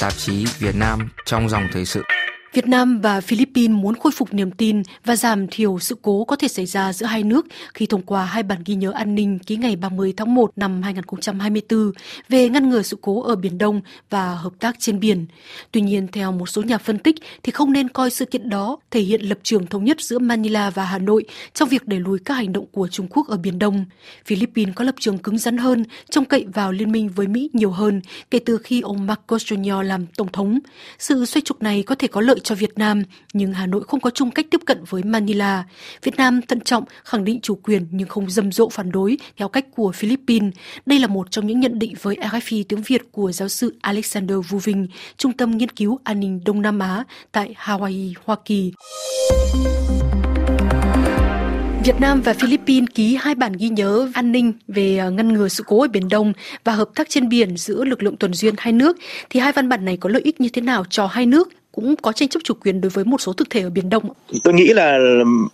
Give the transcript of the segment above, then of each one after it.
tạp chí Việt Nam trong dòng thời sự. Việt Nam và Philippines muốn khôi phục niềm tin và giảm thiểu sự cố có thể xảy ra giữa hai nước khi thông qua hai bản ghi nhớ an ninh ký ngày 30 tháng 1 năm 2024 về ngăn ngừa sự cố ở Biển Đông và hợp tác trên biển. Tuy nhiên, theo một số nhà phân tích thì không nên coi sự kiện đó thể hiện lập trường thống nhất giữa Manila và Hà Nội trong việc đẩy lùi các hành động của Trung Quốc ở Biển Đông. Philippines có lập trường cứng rắn hơn, trông cậy vào liên minh với Mỹ nhiều hơn kể từ khi ông Marcos Jr. làm tổng thống. Sự xoay trục này có thể có lợi cho Việt Nam, nhưng Hà Nội không có chung cách tiếp cận với Manila. Việt Nam thận trọng khẳng định chủ quyền nhưng không dâm dộ phản đối theo cách của Philippines. Đây là một trong những nhận định với RFI tiếng Việt của giáo sư Alexander Vu Vinh, Trung tâm Nghiên cứu An ninh Đông Nam Á tại Hawaii, Hoa Kỳ. Việt Nam và Philippines ký hai bản ghi nhớ an ninh về à, ngăn ngừa sự cố ở Biển Đông và hợp tác trên biển giữa lực lượng tuần duyên hai nước. Thì hai văn bản này có lợi ích như thế nào cho hai nước? Cũng có tranh chấp chủ quyền đối với một số thực thể ở Biển Đông. Tôi nghĩ là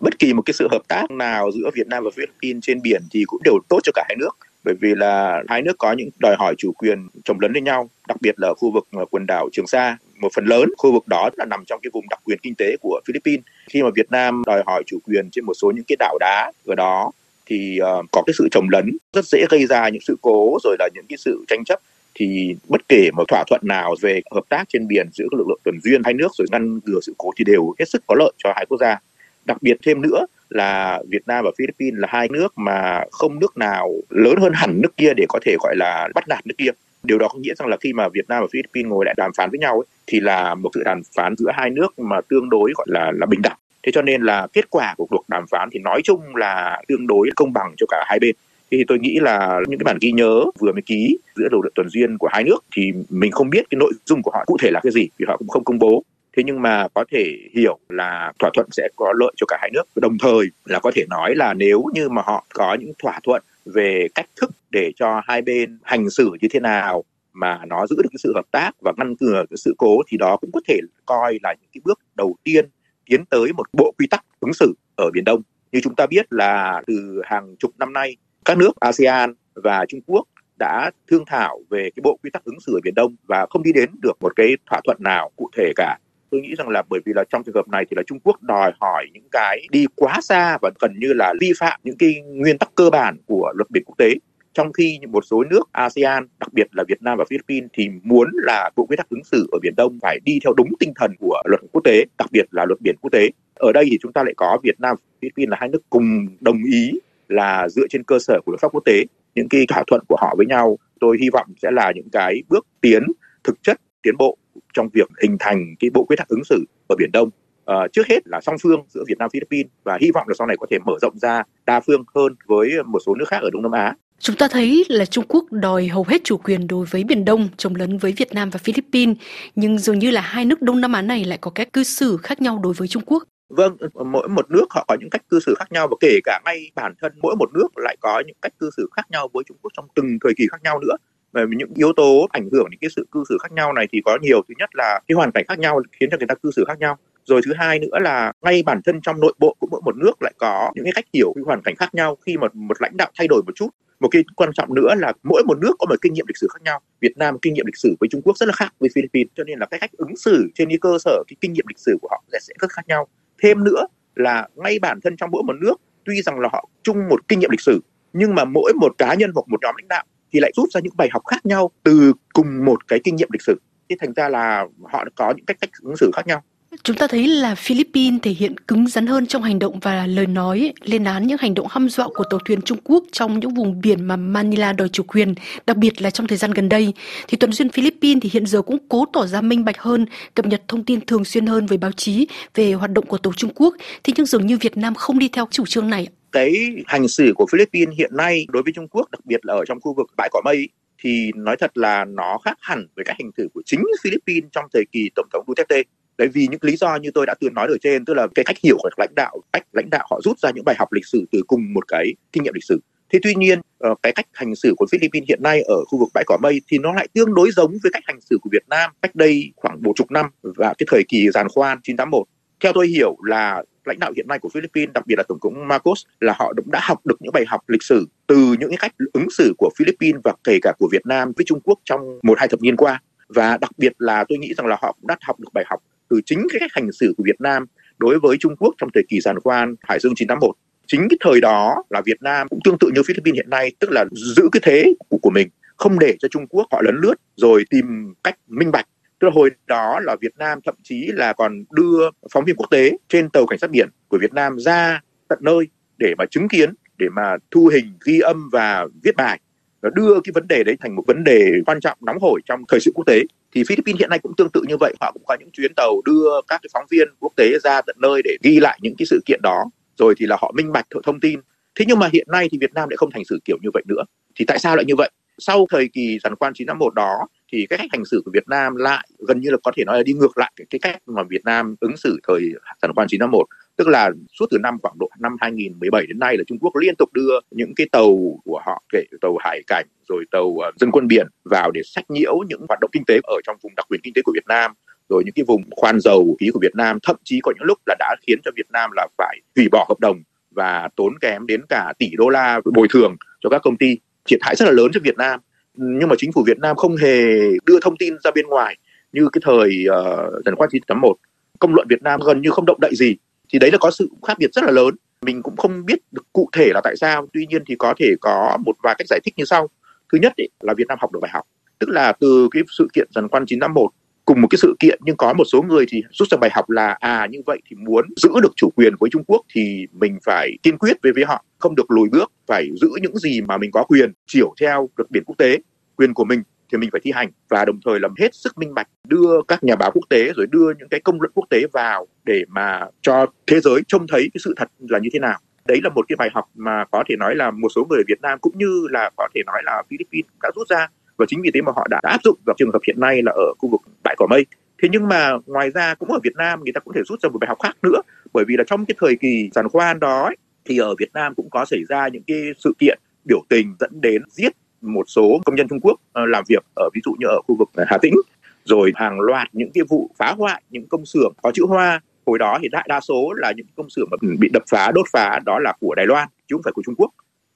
bất kỳ một cái sự hợp tác nào giữa Việt Nam và Philippines trên biển thì cũng đều tốt cho cả hai nước. Bởi vì là hai nước có những đòi hỏi chủ quyền chồng lấn lên nhau, đặc biệt là khu vực à, quần đảo Trường Sa, một phần lớn khu vực đó là nằm trong cái vùng đặc quyền kinh tế của Philippines. Khi mà Việt Nam đòi hỏi chủ quyền trên một số những cái đảo đá ở đó thì à, có cái sự trồng lấn, rất dễ gây ra những sự cố rồi là những cái sự tranh chấp thì bất kể một thỏa thuận nào về hợp tác trên biển giữa các lực lượng tuần duyên hai nước rồi ngăn ngừa sự cố thì đều hết sức có lợi cho hai quốc gia. Đặc biệt thêm nữa là Việt Nam và Philippines là hai nước mà không nước nào lớn hơn hẳn nước kia để có thể gọi là bắt nạt nước kia. Điều đó có nghĩa rằng là khi mà Việt Nam và Philippines ngồi lại đàm phán với nhau ấy, thì là một sự đàm phán giữa hai nước mà tương đối gọi là là bình đẳng. Thế cho nên là kết quả của cuộc đàm phán thì nói chung là tương đối công bằng cho cả hai bên thì tôi nghĩ là những cái bản ghi nhớ vừa mới ký giữa đầu tuần duyên của hai nước thì mình không biết cái nội dung của họ cụ thể là cái gì, vì họ cũng không công bố. Thế nhưng mà có thể hiểu là thỏa thuận sẽ có lợi cho cả hai nước. Đồng thời là có thể nói là nếu như mà họ có những thỏa thuận về cách thức để cho hai bên hành xử như thế nào mà nó giữ được cái sự hợp tác và ngăn ngừa cái sự cố thì đó cũng có thể coi là những cái bước đầu tiên tiến tới một bộ quy tắc ứng xử ở biển đông. Như chúng ta biết là từ hàng chục năm nay các nước ASEAN và Trung Quốc đã thương thảo về cái bộ quy tắc ứng xử ở Biển Đông và không đi đến được một cái thỏa thuận nào cụ thể cả. Tôi nghĩ rằng là bởi vì là trong trường hợp này thì là Trung Quốc đòi hỏi những cái đi quá xa và gần như là vi phạm những cái nguyên tắc cơ bản của luật biển quốc tế trong khi một số nước ASEAN, đặc biệt là Việt Nam và Philippines thì muốn là bộ quy tắc ứng xử ở Biển Đông phải đi theo đúng tinh thần của luật quốc tế, đặc biệt là luật biển quốc tế. Ở đây thì chúng ta lại có Việt Nam và Philippines là hai nước cùng đồng ý là dựa trên cơ sở của luật pháp quốc tế những cái thỏa thuận của họ với nhau tôi hy vọng sẽ là những cái bước tiến thực chất tiến bộ trong việc hình thành cái bộ quy tắc ứng xử ở biển đông à, trước hết là song phương giữa Việt Nam Philippines và hy vọng là sau này có thể mở rộng ra đa phương hơn với một số nước khác ở Đông Nam Á. Chúng ta thấy là Trung Quốc đòi hầu hết chủ quyền đối với Biển Đông, chống lấn với Việt Nam và Philippines, nhưng dường như là hai nước Đông Nam Á này lại có cách cư xử khác nhau đối với Trung Quốc. Vâng, mỗi một nước họ có những cách cư xử khác nhau và kể cả ngay bản thân mỗi một nước lại có những cách cư xử khác nhau với Trung Quốc trong từng thời kỳ khác nhau nữa. Và những yếu tố ảnh hưởng đến cái sự cư xử khác nhau này thì có nhiều. Thứ nhất là cái hoàn cảnh khác nhau khiến cho người ta cư xử khác nhau. Rồi thứ hai nữa là ngay bản thân trong nội bộ của mỗi một nước lại có những cái cách hiểu cái hoàn cảnh khác nhau khi mà một lãnh đạo thay đổi một chút một cái quan trọng nữa là mỗi một nước có một kinh nghiệm lịch sử khác nhau Việt Nam kinh nghiệm lịch sử với Trung Quốc rất là khác với Philippines cho nên là cái cách ứng xử trên cái cơ sở cái kinh nghiệm lịch sử của họ sẽ rất khác nhau thêm nữa là ngay bản thân trong mỗi một nước, tuy rằng là họ chung một kinh nghiệm lịch sử, nhưng mà mỗi một cá nhân hoặc một nhóm lãnh đạo thì lại rút ra những bài học khác nhau từ cùng một cái kinh nghiệm lịch sử. Thế thành ra là họ có những cách cách ứng xử khác nhau. Chúng ta thấy là Philippines thể hiện cứng rắn hơn trong hành động và lời nói lên án những hành động hăm dọa của tàu thuyền Trung Quốc trong những vùng biển mà Manila đòi chủ quyền, đặc biệt là trong thời gian gần đây. Thì tuần duyên Philippines thì hiện giờ cũng cố tỏ ra minh bạch hơn, cập nhật thông tin thường xuyên hơn với báo chí về hoạt động của tàu Trung Quốc. Thì nhưng dường như Việt Nam không đi theo chủ trương này. Cái hành xử của Philippines hiện nay đối với Trung Quốc, đặc biệt là ở trong khu vực bãi cỏ mây, thì nói thật là nó khác hẳn với cái hành xử của chính Philippines trong thời kỳ Tổng thống Duterte đấy vì những lý do như tôi đã từng nói ở trên tức là cái cách hiểu của lãnh đạo cách lãnh đạo họ rút ra những bài học lịch sử từ cùng một cái kinh nghiệm lịch sử. Thế tuy nhiên ờ, cái cách hành xử của Philippines hiện nay ở khu vực bãi cỏ mây thì nó lại tương đối giống với cách hành xử của Việt Nam cách đây khoảng một chục năm và cái thời kỳ giàn khoan 981 theo tôi hiểu là lãnh đạo hiện nay của Philippines, đặc biệt là Tổng thống Marcos, là họ cũng đã học được những bài học lịch sử từ những cái cách ứng xử của Philippines và kể cả của Việt Nam với Trung Quốc trong một hai thập niên qua. Và đặc biệt là tôi nghĩ rằng là họ cũng đã học được bài học từ chính cái cách hành xử của Việt Nam đối với Trung Quốc trong thời kỳ giàn khoan Hải Dương 981 chính cái thời đó là Việt Nam cũng tương tự như Philippines hiện nay tức là giữ cái thế của, của mình không để cho Trung Quốc họ lấn lướt rồi tìm cách minh bạch. Tức là hồi đó là Việt Nam thậm chí là còn đưa phóng viên quốc tế trên tàu cảnh sát biển của Việt Nam ra tận nơi để mà chứng kiến để mà thu hình ghi âm và viết bài. Nó đưa cái vấn đề đấy thành một vấn đề quan trọng nóng hổi trong thời sự quốc tế thì Philippines hiện nay cũng tương tự như vậy. Họ cũng có những chuyến tàu đưa các cái phóng viên quốc tế ra tận nơi để ghi lại những cái sự kiện đó. Rồi thì là họ minh bạch thông tin. Thế nhưng mà hiện nay thì Việt Nam lại không thành xử kiểu như vậy nữa. Thì tại sao lại như vậy? Sau thời kỳ giàn khoan 951 đó thì cái cách hành xử của Việt Nam lại gần như là có thể nói là đi ngược lại cái, cái cách mà Việt Nam ứng xử thời giàn khoan 951 tức là suốt từ năm khoảng độ năm 2017 đến nay là Trung Quốc liên tục đưa những cái tàu của họ kể tàu hải cảnh rồi tàu ờ, dân quân biển vào để sách nhiễu những hoạt động kinh tế ở trong vùng đặc quyền kinh tế của Việt Nam rồi những cái vùng khoan dầu khí của Việt Nam. Thậm chí có những lúc là đã khiến cho Việt Nam là phải hủy bỏ hợp đồng và tốn kém đến cả tỷ đô la bồi thường cho các công ty. Thiệt hại rất là lớn cho Việt Nam. Nhưng mà chính phủ Việt Nam không hề đưa thông tin ra bên ngoài như cái thời ờ, uh, Trần Quang 981 công luận Việt Nam gần như không động đậy gì thì đấy là có sự khác biệt rất là lớn. Mình cũng không biết được cụ thể là tại sao. Tuy nhiên thì có thể có một vài cách giải thích như sau. Thứ nhất ý, là Việt Nam học được bài học. Tức là từ cái sự kiện dần Quan 951 cùng một cái sự kiện nhưng có một số người thì rút ra bài học là à như vậy thì muốn giữ được chủ quyền với Trung Quốc thì mình phải kiên quyết với với họ. Không được lùi bước phải giữ những gì mà mình có quyền chiều theo luật biển quốc tế quyền của mình thì mình phải thi hành và đồng thời làm hết sức minh bạch đưa các nhà báo quốc tế rồi đưa những cái công luận quốc tế vào để mà cho thế giới trông thấy cái sự thật là như thế nào. Đấy là một cái bài học mà có thể nói là một số người ở Việt Nam cũng như là có thể nói là Philippines đã rút ra. Và chính vì thế mà họ đã áp dụng vào trường hợp hiện nay là ở khu vực bãi cỏ mây. Thế nhưng mà ngoài ra cũng ở Việt Nam người ta cũng thể rút ra một bài học khác nữa. Bởi vì là trong cái thời kỳ giàn khoan đó ấy, thì ở Việt Nam cũng có xảy ra những cái sự kiện biểu tình dẫn đến giết một số công nhân Trung Quốc ờ, làm việc ở, ví dụ như ở khu vực Hà Tĩnh, rồi hàng loạt những cái vụ phá hoại những công xưởng có chữ hoa. Hồi đó thì đại đa số là những công xưởng mà bị đập phá, đốt phá, đó là của Đài Loan, chứ không phải của Trung Quốc.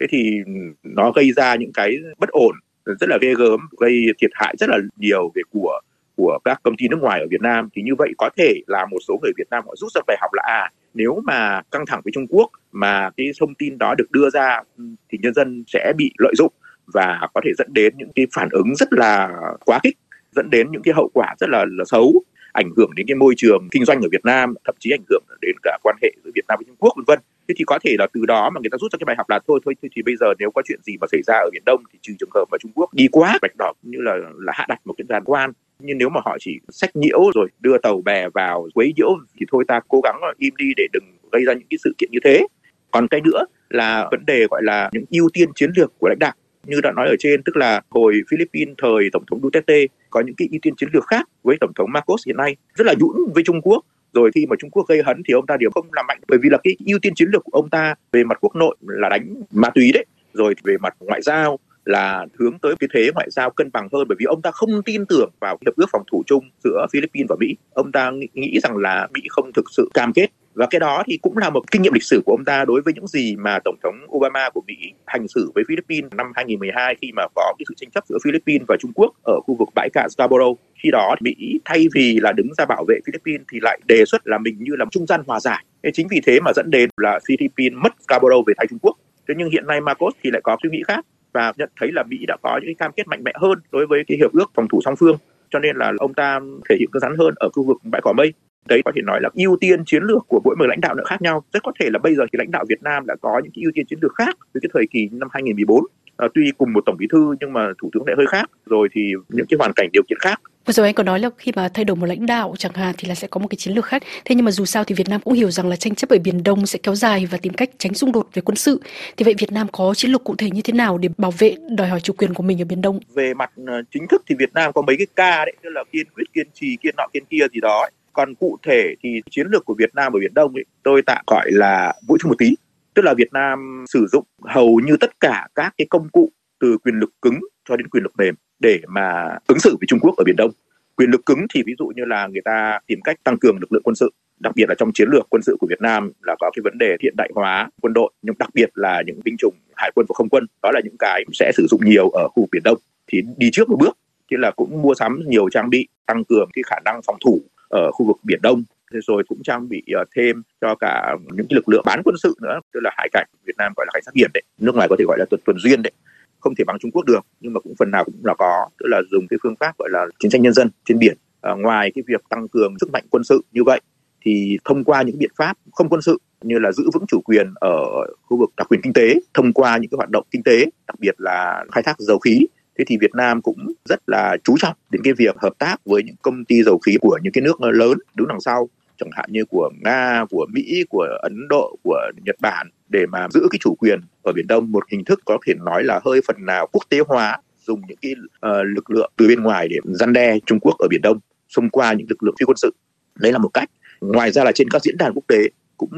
Thế thì nó gây ra những cái bất ổn, rất là ghê gớm, gây thiệt hại rất là nhiều về của của các công ty nước ngoài ở Việt Nam. Thì như vậy có thể là một số người Việt Nam họ rút ra bài học là à nếu mà căng thẳng với Trung Quốc mà cái thông tin đó được đưa ra, thì nhân dân sẽ bị lợi dụng và có thể dẫn đến những cái phản ứng rất là quá kích dẫn đến những cái hậu quả rất là, là xấu ảnh hưởng đến cái môi trường kinh doanh ở Việt Nam thậm chí ảnh hưởng đến cả quan hệ giữa Việt Nam với Trung Quốc vân vân. Thế thì có thể là từ đó mà người ta rút ra cái bài học là thôi thôi thì bây giờ nếu có chuyện gì mà xảy ra ở biển Đông thì trừ trường hợp mà Trung Quốc đi quá bạch đỏ như là là hạ đặt một cái giàn quan nhưng nếu mà họ chỉ sách nhiễu rồi đưa tàu bè vào quấy nhiễu thì thôi ta cố gắng im đi để đừng gây ra những cái sự kiện như thế. Còn cái nữa là vấn đề gọi là những ưu tiên chiến lược của lãnh đạo như đã nói ở trên, tức là hồi Philippines thời tổng thống Duterte có những cái ưu tiên chiến lược khác với tổng thống Marcos hiện nay, rất là nhũn với Trung Quốc. Rồi khi mà Trung Quốc gây hấn thì ông ta đều không làm mạnh, bởi vì là cái ưu tiên chiến lược của ông ta về mặt quốc nội là đánh ma túy đấy, rồi về mặt ngoại giao là hướng tới cái thế ngoại giao cân bằng hơn, bởi vì ông ta không tin tưởng vào hiệp ước phòng thủ chung giữa Philippines và Mỹ. Ông ta nghĩ rằng là Mỹ không thực sự cam kết và cái đó thì cũng là một kinh nghiệm lịch sử của ông ta đối với những gì mà tổng thống Obama của Mỹ hành xử với Philippines năm 2012 khi mà có cái sự tranh chấp giữa Philippines và Trung Quốc ở khu vực bãi cạn Scarborough. Khi đó Mỹ, thay vì là đứng ra bảo vệ Philippines thì lại đề xuất là mình như là trung gian hòa giải. Thế chính vì thế mà dẫn đến là Philippines mất Scarborough về tay Trung Quốc. Thế nhưng hiện nay Marcos thì lại có suy nghĩ khác và nhận thấy là Mỹ đã có những cam kết mạnh mẽ hơn đối với cái hiệp ước phòng thủ song phương, cho nên là ông ta thể hiện cứng rắn hơn ở khu vực bãi cỏ mây. Đấy, có thể nói là ưu tiên chiến lược của mỗi một lãnh đạo nữa khác nhau. Rất có thể là bây giờ thì lãnh đạo Việt Nam đã có những cái ưu tiên chiến lược khác với cái thời kỳ năm 2014 à, tuy cùng một tổng bí thư nhưng mà thủ tướng lại hơi khác rồi thì những cái hoàn cảnh điều kiện khác Vừa rồi anh có nói là khi mà thay đổi một lãnh đạo chẳng hạn thì là sẽ có một cái chiến lược khác. Thế nhưng mà dù sao thì Việt Nam cũng hiểu rằng là tranh chấp ở Biển Đông sẽ kéo dài và tìm cách tránh xung đột về quân sự. Thì vậy Việt Nam có chiến lược cụ thể như thế nào để bảo vệ đòi hỏi chủ quyền của mình ở Biển Đông? Về mặt ờ, chính thức thì Việt Nam có mấy cái ca đấy, tức là kiên quyết, kiên trì, kiên nọ, kiên kia gì đó. Ấy. Còn cụ thể thì chiến lược của Việt Nam ở Biển Đông ấy, tôi tạm gọi là mũi thư một tí. Tức là Việt Nam sử dụng hầu như tất cả các cái công cụ từ quyền lực cứng cho đến quyền lực mềm để mà ứng xử với Trung Quốc ở Biển Đông. Quyền lực cứng thì ví dụ như là người ta tìm cách tăng cường lực lượng quân sự, đặc biệt là trong chiến lược quân sự của Việt Nam là có cái vấn đề hiện đại hóa quân đội, nhưng đặc biệt là những binh chủng hải quân và không quân, đó là những cái sẽ sử dụng nhiều ở khu Biển Đông thì đi trước một bước tức là cũng mua sắm nhiều trang bị tăng cường cái khả năng phòng thủ ở khu vực biển Đông rồi cũng trang bị ờ, thêm cho cả những cái lực lượng bán quân sự nữa tức là hải cảnh Việt Nam gọi là cảnh sát biển đấy. Nước ngoài có thể gọi là tuần tuần duyên đấy. Không thể bằng Trung Quốc được nhưng mà cũng phần nào cũng là có tức là dùng cái phương pháp gọi là chiến tranh nhân dân trên biển. À, ngoài cái việc tăng cường sức mạnh quân sự như vậy thì thông qua những biện pháp không quân sự như là giữ vững chủ quyền ở khu vực đặc quyền kinh tế thông qua những cái hoạt động kinh tế đặc biệt là khai thác dầu khí thế thì Việt Nam cũng rất là chú trọng đến cái việc hợp tác với những công ty dầu khí của những cái nước lớn đứng đằng sau chẳng hạn như của Nga, của Mỹ, của Ấn Độ, của Nhật Bản để mà giữ cái chủ quyền ở Biển Đông một hình thức có thể nói là hơi phần nào quốc tế hóa dùng những cái uh, lực lượng từ bên ngoài để răn đe Trung Quốc ở Biển Đông xông qua những lực lượng phi quân sự. Đấy là một cách. Ngoài ra là trên các diễn đàn quốc tế cũng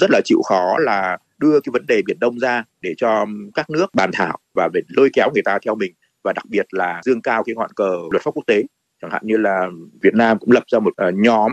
rất là chịu khó là đưa cái vấn đề Biển Đông ra để cho các nước bàn thảo và để lôi kéo người ta theo mình và đặc biệt là dương cao cái ngọn cờ luật pháp quốc tế chẳng hạn như là Việt Nam cũng lập ra một uh, nhóm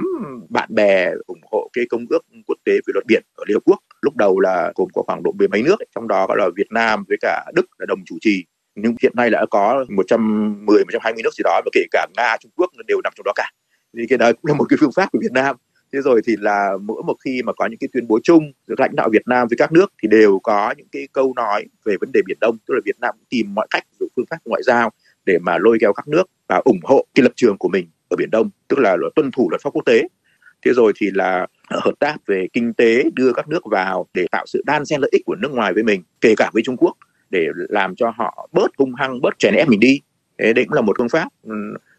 bạn bè ủng hộ cái công ước quốc tế về luật biển ở Liên Hợp Quốc lúc đầu là gồm có khoảng độ mười mấy nước trong đó có là Việt Nam với cả Đức là đồng chủ trì. Nhưng hiện nay đã có 110 120 nước gì đó và kể cả Nga Trung Quốc đều nằm trong đó cả. Thì cái đó cũng là một cái phương pháp của Việt Nam. Thế rồi thì là mỗi một khi mà có những cái tuyên bố chung giữa lãnh đạo Việt Nam với các nước thì đều có những cái câu nói về vấn đề biển Đông. Tức là Việt Nam tìm mọi cách dùng phương pháp ngoại giao để mà lôi kéo các nước là ủng hộ cái lập trường của mình ở biển Đông, tức là tuân thủ luật pháp quốc tế. Thế rồi thì là ờ, hợp tác về kinh tế, đưa các nước vào để tạo sự đan xen lợi ích của nước ngoài với mình, kể cả với Trung Quốc, để làm cho họ bớt hung hăng, bớt chèn ép mình đi. Thế đấy cũng là một phương pháp. Ừ,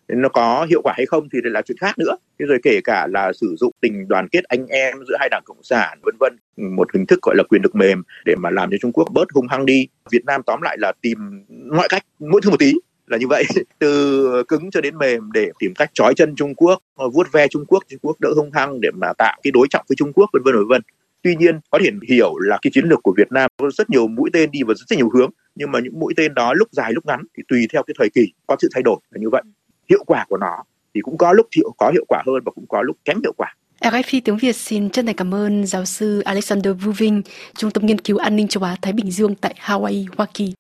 nó có hiệu quả hay không thì là chuyện khác nữa. Thế rồi kể cả là sử dụng tình đoàn kết anh em giữa hai đảng cộng sản, vân vân, một hình thức gọi là quyền lực mềm để mà làm cho Trung Quốc bớt hung hăng đi. Việt Nam tóm lại là tìm mọi cách, mỗi thứ một tí là như vậy. Từ cứng cho đến mềm để tìm cách trói chân Trung Quốc ờ, vuốt ve Trung Quốc Trung Quốc đỡ hung hăng để mà tạo cái đối trọng với Trung Quốc vân vân vân vân. Tuy nhiên có thể hiểu là cái chiến lược của Việt Nam có rất nhiều mũi tên đi vào rất nhiều hướng nhưng mà những mũi tên đó lúc dài lúc ngắn thì tùy theo cái thời kỳ có sự thay đổi là như vậy. Hiệu quả của nó thì cũng có lúc hiệu có hiệu quả hơn và cũng có lúc kém hiệu quả. RFI tiếng Việt xin chân thành cảm ơn giáo sư Alexander Vu Vinh, Trung tâm Nghiên cứu An ninh châu Á Thái Bình Dương tại Hawaii, Hoa Kỳ.